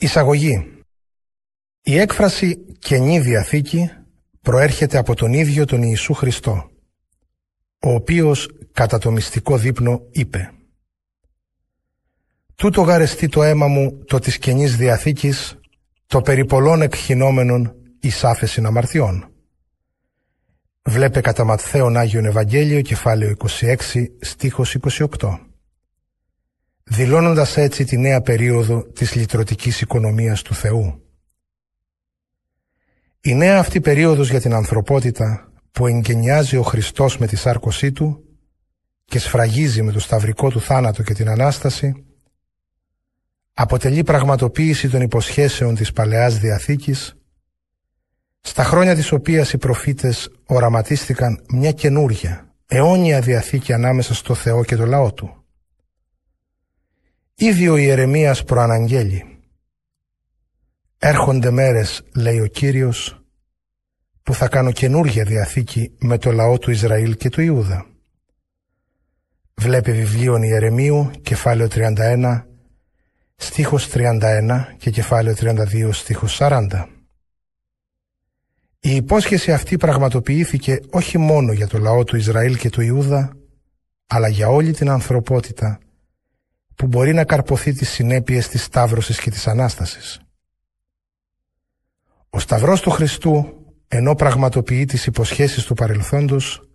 Εισαγωγή Η έκφραση «Καινή Διαθήκη» προέρχεται από τον ίδιο τον Ιησού Χριστό, ο οποίος κατά το μυστικό δείπνο είπε «Τούτο γαρεστεί το αίμα μου το της Καινής Διαθήκης, το περί πολλών εκχυνόμενων εις άφεσιν αμαρτιών». Βλέπε κατά Ματθαίον Άγιον Ευαγγέλιο κεφάλαιο 26 στίχος 28 δηλώνοντας έτσι τη νέα περίοδο της λυτρωτικής οικονομίας του Θεού. Η νέα αυτή περίοδος για την ανθρωπότητα που εγκαινιάζει ο Χριστός με τη σάρκωσή Του και σφραγίζει με το σταυρικό του θάνατο και την Ανάσταση, αποτελεί πραγματοποίηση των υποσχέσεων της Παλαιάς Διαθήκης, στα χρόνια της οποίας οι προφήτες οραματίστηκαν μια καινούργια, αιώνια Διαθήκη ανάμεσα στο Θεό και το λαό Του. Ήδη ο Ιερεμίας προαναγγέλει. Έρχονται μέρες, λέει ο Κύριος, που θα κάνω καινούργια διαθήκη με το λαό του Ισραήλ και του Ιούδα. Βλέπει βιβλίον Ιερεμίου, κεφάλαιο 31, στίχος 31 και κεφάλαιο 32, στίχος 40. Η υπόσχεση αυτή πραγματοποιήθηκε όχι μόνο για το λαό του Ισραήλ και του Ιούδα, αλλά για όλη την ανθρωπότητα που μπορεί να καρποθεί τις συνέπειες της Σταύρωσης και της Ανάστασης. Ο Σταυρός του Χριστού, ενώ πραγματοποιεί τις υποσχέσεις του παρελθόντος,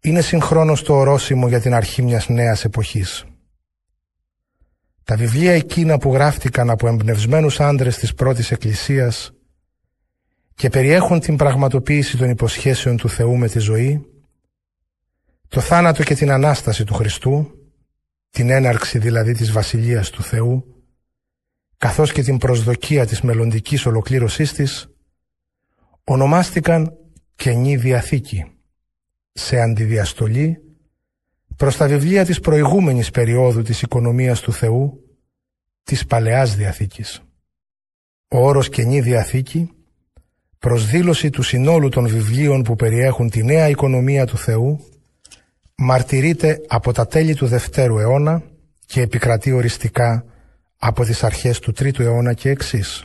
είναι συγχρόνως το ορόσημο για την αρχή μιας νέας εποχής. Τα βιβλία εκείνα που γράφτηκαν από εμπνευσμένους άντρες της πρώτης εκκλησίας και περιέχουν την πραγματοποίηση των υποσχέσεων του Θεού με τη ζωή, το θάνατο και την Ανάσταση του Χριστού, την έναρξη δηλαδή της Βασιλείας του Θεού, καθώς και την προσδοκία της μελλοντικής ολοκλήρωσής της, ονομάστηκαν Καινή Διαθήκη, σε αντιδιαστολή προς τα βιβλία της προηγούμενης περίοδου της οικονομίας του Θεού, της Παλαιάς Διαθήκης. Ο όρος Καινή Διαθήκη, προσδήλωση του συνόλου των βιβλίων που περιέχουν τη νέα οικονομία του Θεού, μαρτυρείται από τα τέλη του Δευτέρου αιώνα και επικρατεί οριστικά από τις αρχές του Τρίτου αιώνα και εξής.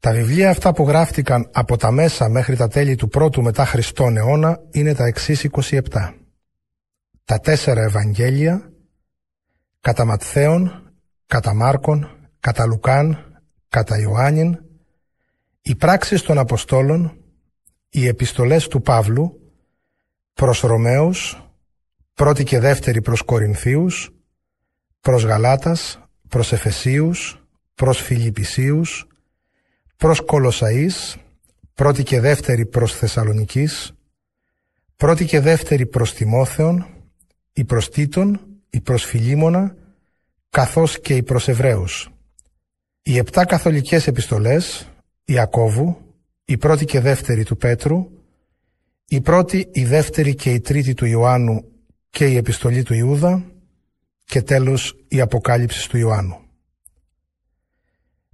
Τα βιβλία αυτά που γράφτηκαν από τα μέσα μέχρι τα τέλη του πρώτου μετά Χριστόν αιώνα είναι τα εξής 27. Τα τέσσερα Ευαγγέλια, κατά Ματθαίον, κατά Μάρκον, κατά Λουκάν, κατά Ιωάννην, οι πράξεις των Αποστόλων, οι επιστολές του Παύλου, προς Ρωμαίους, πρώτη και δεύτερη προς Κορινθίους, προς Γαλάτας, προς Εφεσίους, προς Φιλιππισίους, προς Κολοσαΐς, πρώτη και δεύτερη προς Θεσσαλονικής, πρώτη και δεύτερη προς Τιμόθεον, η προς Τίτων, η προς Φιλίμωνα, καθώς και η προς Εβραίους. Οι επτά καθολικές επιστολές, Ιακώβου, η πρώτη και δεύτερη του Πέτρου, η πρώτη, η δεύτερη και η τρίτη του Ιωάννου και η επιστολή του Ιούδα και τέλος η αποκάλυψη του Ιωάννου.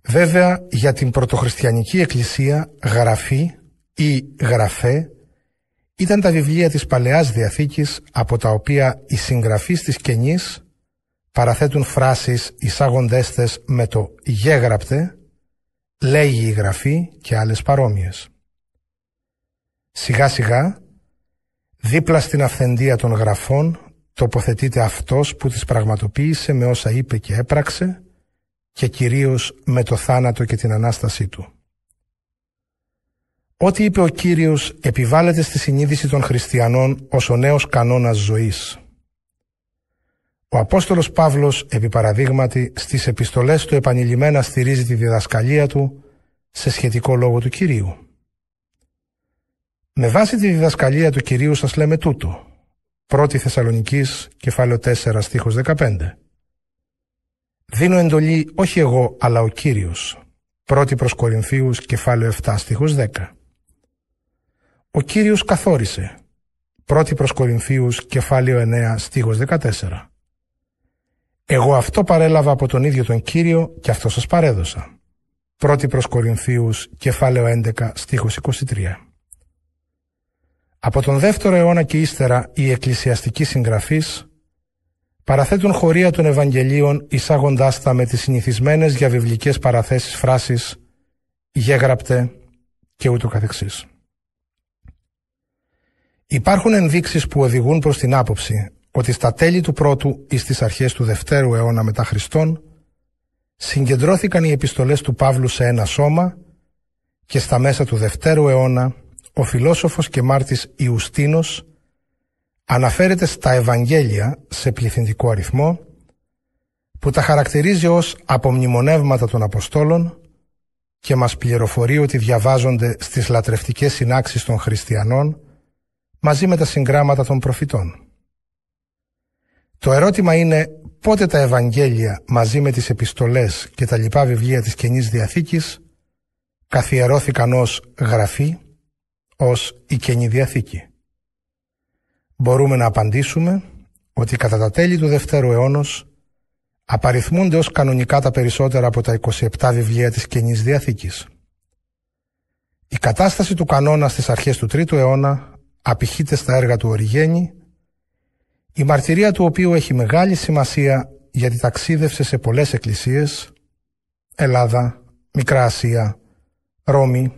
Βέβαια για την πρωτοχριστιανική εκκλησία γραφή ή γραφέ ήταν τα βιβλία της Παλαιάς Διαθήκης από τα οποία οι συγγραφείς της Καινής παραθέτουν φράσεις εισάγοντέστες με το «γέγραπτε», «λέγει η Γραφή» και άλλες παρόμοιες. Σιγά σιγά, δίπλα στην αυθεντία των γραφών, τοποθετείται αυτός που τις πραγματοποίησε με όσα είπε και έπραξε και κυρίως με το θάνατο και την Ανάστασή του. Ό,τι είπε ο Κύριος επιβάλλεται στη συνείδηση των χριστιανών ως ο νέος κανόνας ζωής. Ο Απόστολος Παύλος, επί παραδείγματι, στις επιστολές του επανειλημμένα στηρίζει τη διδασκαλία του σε σχετικό λόγο του Κυρίου. Με βάση τη διδασκαλία του Κυρίου σας λέμε τούτο. 1η Θεσσαλονικής, κεφάλαιο 4, στίχος 15. Δίνω εντολή όχι εγώ, αλλά ο Κύριος. 1η προς Κορινθίους, κεφάλαιο 7, στίχος 10. Ο Κύριος καθόρισε. 1η προς Κορινθίους, κεφάλαιο 9, στίχος 14. Εγώ αυτό παρέλαβα από τον ίδιο τον Κύριο και αυτό σας παρέδωσα. 1η προς Κορινθίους, κεφάλαιο 11, στίχος 23. Από τον δεύτερο αιώνα και ύστερα οι εκκλησιαστικοί συγγραφείς παραθέτουν χωρία των Ευαγγελίων εισάγοντάς τα με τις συνηθισμένες για βιβλικές παραθέσεις φράσεις «γέγραπτε» και ούτω καθεξής. Υπάρχουν ενδείξεις που οδηγούν προς την άποψη ότι στα τέλη του πρώτου ή στις αρχές του δευτέρου αιώνα μετά Χριστόν συγκεντρώθηκαν οι επιστολές του Παύλου σε ένα σώμα και στα μέσα του δευτέρου αιώνα ο φιλόσοφος και μάρτης Ιουστίνος αναφέρεται στα Ευαγγέλια σε πληθυντικό αριθμό που τα χαρακτηρίζει ως απομνημονεύματα των Αποστόλων και μας πληροφορεί ότι διαβάζονται στις λατρευτικές συνάξεις των χριστιανών μαζί με τα συγγράμματα των προφητών. Το ερώτημα είναι πότε τα Ευαγγέλια μαζί με τις επιστολές και τα λοιπά βιβλία της Καινής Διαθήκης καθιερώθηκαν ως γραφή, ως η Καινή Διαθήκη. Μπορούμε να απαντήσουμε ότι κατά τα τέλη του Δευτέρου αιώνος απαριθμούνται ως κανονικά τα περισσότερα από τα 27 βιβλία της Καινής Διαθήκης. Η κατάσταση του κανόνα στις αρχές του Τρίτου αιώνα απηχείται στα έργα του Οριγένη, η μαρτυρία του οποίου έχει μεγάλη σημασία γιατί ταξίδευσε σε πολλές εκκλησίες, Ελλάδα, Μικρά Ασία, Ρώμη,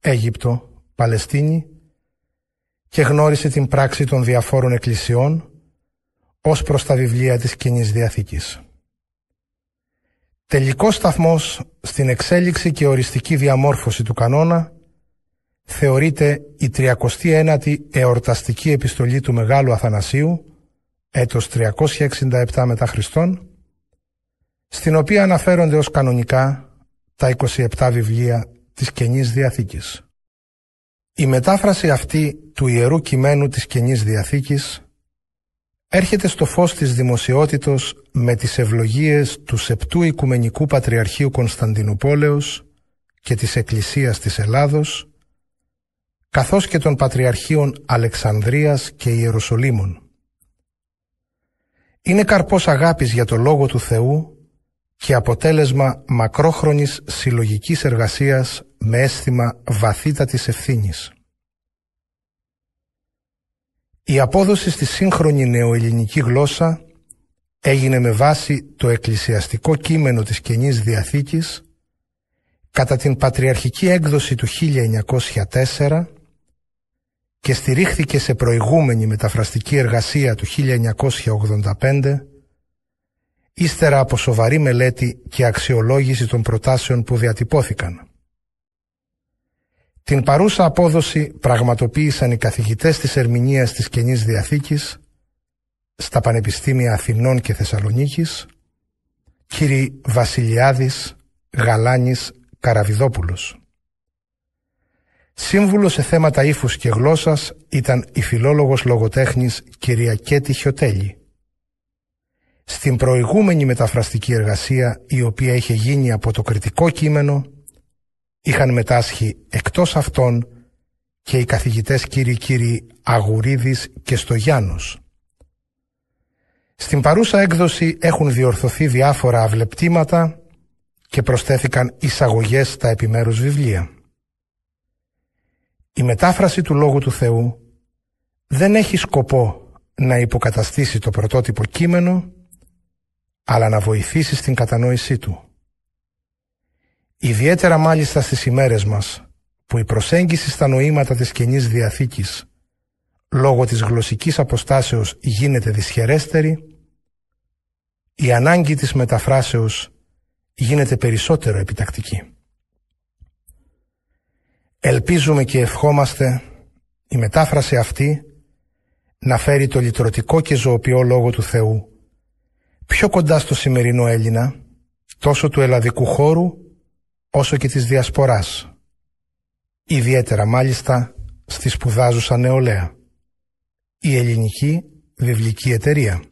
Αίγυπτο, Παλαιστίνη και γνώρισε την πράξη των διαφόρων εκκλησιών ως προς τα βιβλία της Κοινής Διαθήκης. Τελικός σταθμός στην εξέλιξη και οριστική διαμόρφωση του κανόνα θεωρείται η 39η εορταστική επιστολή του Μεγάλου Αθανασίου, έτος 367 μετά Χριστόν, στην οποία αναφέρονται ως κανονικά τα 27 βιβλία της Καινής Διαθήκης. Η μετάφραση αυτή του Ιερού Κειμένου της Καινής Διαθήκης έρχεται στο φως της δημοσιότητος με τις ευλογίες του Σεπτού Οικουμενικού Πατριαρχείου Κωνσταντινούπολεως και της Εκκλησίας της Ελλάδος καθώς και των Πατριαρχείων Αλεξανδρίας και Ιεροσολύμων. Είναι καρπός αγάπης για το Λόγο του Θεού και αποτέλεσμα μακρόχρονης συλλογικής εργασίας με αίσθημα βαθύτατης ευθύνης. Η απόδοση στη σύγχρονη νεοελληνική γλώσσα έγινε με βάση το εκκλησιαστικό κείμενο της Καινής Διαθήκης κατά την πατριαρχική έκδοση του 1904 και στηρίχθηκε σε προηγούμενη μεταφραστική εργασία του 1985 ύστερα από σοβαρή μελέτη και αξιολόγηση των προτάσεων που διατυπώθηκαν. Την παρούσα απόδοση πραγματοποίησαν οι καθηγητές της ερμηνείας της Καινής Διαθήκης στα Πανεπιστήμια Αθηνών και Θεσσαλονίκης, κύριοι Βασιλιάδης, Γαλάνης, Καραβιδόπουλος. Σύμβουλος σε θέματα ύφους και γλώσσας ήταν η φιλόλογος λογοτέχνης κυρία Κέτη Χιωτέλη. Στην προηγούμενη μεταφραστική εργασία η οποία είχε γίνει από το κριτικό κείμενο είχαν μετάσχει εκτός αυτών και οι καθηγητές κύριοι κύριοι Αγουρίδης και Στογιάννος. Στην παρούσα έκδοση έχουν διορθωθεί διάφορα αυλεπτήματα και προσθέθηκαν εισαγωγές στα επιμέρους βιβλία. Η μετάφραση του Λόγου του Θεού δεν έχει σκοπό να υποκαταστήσει το πρωτότυπο κείμενο, αλλά να βοηθήσει στην κατανόησή του. Ιδιαίτερα μάλιστα στις ημέρες μας, που η προσέγγιση στα νοήματα της Καινής Διαθήκης λόγω της γλωσσικής αποστάσεως γίνεται δυσχερέστερη, η ανάγκη της μεταφράσεως γίνεται περισσότερο επιτακτική. Ελπίζουμε και ευχόμαστε η μετάφραση αυτή να φέρει το λυτρωτικό και ζωοποιό Λόγο του Θεού πιο κοντά στο σημερινό Έλληνα, τόσο του ελλαδικού χώρου όσο και της διασποράς. Ιδιαίτερα μάλιστα στη σπουδάζουσα νεολαία. Η Ελληνική Βιβλική Εταιρεία.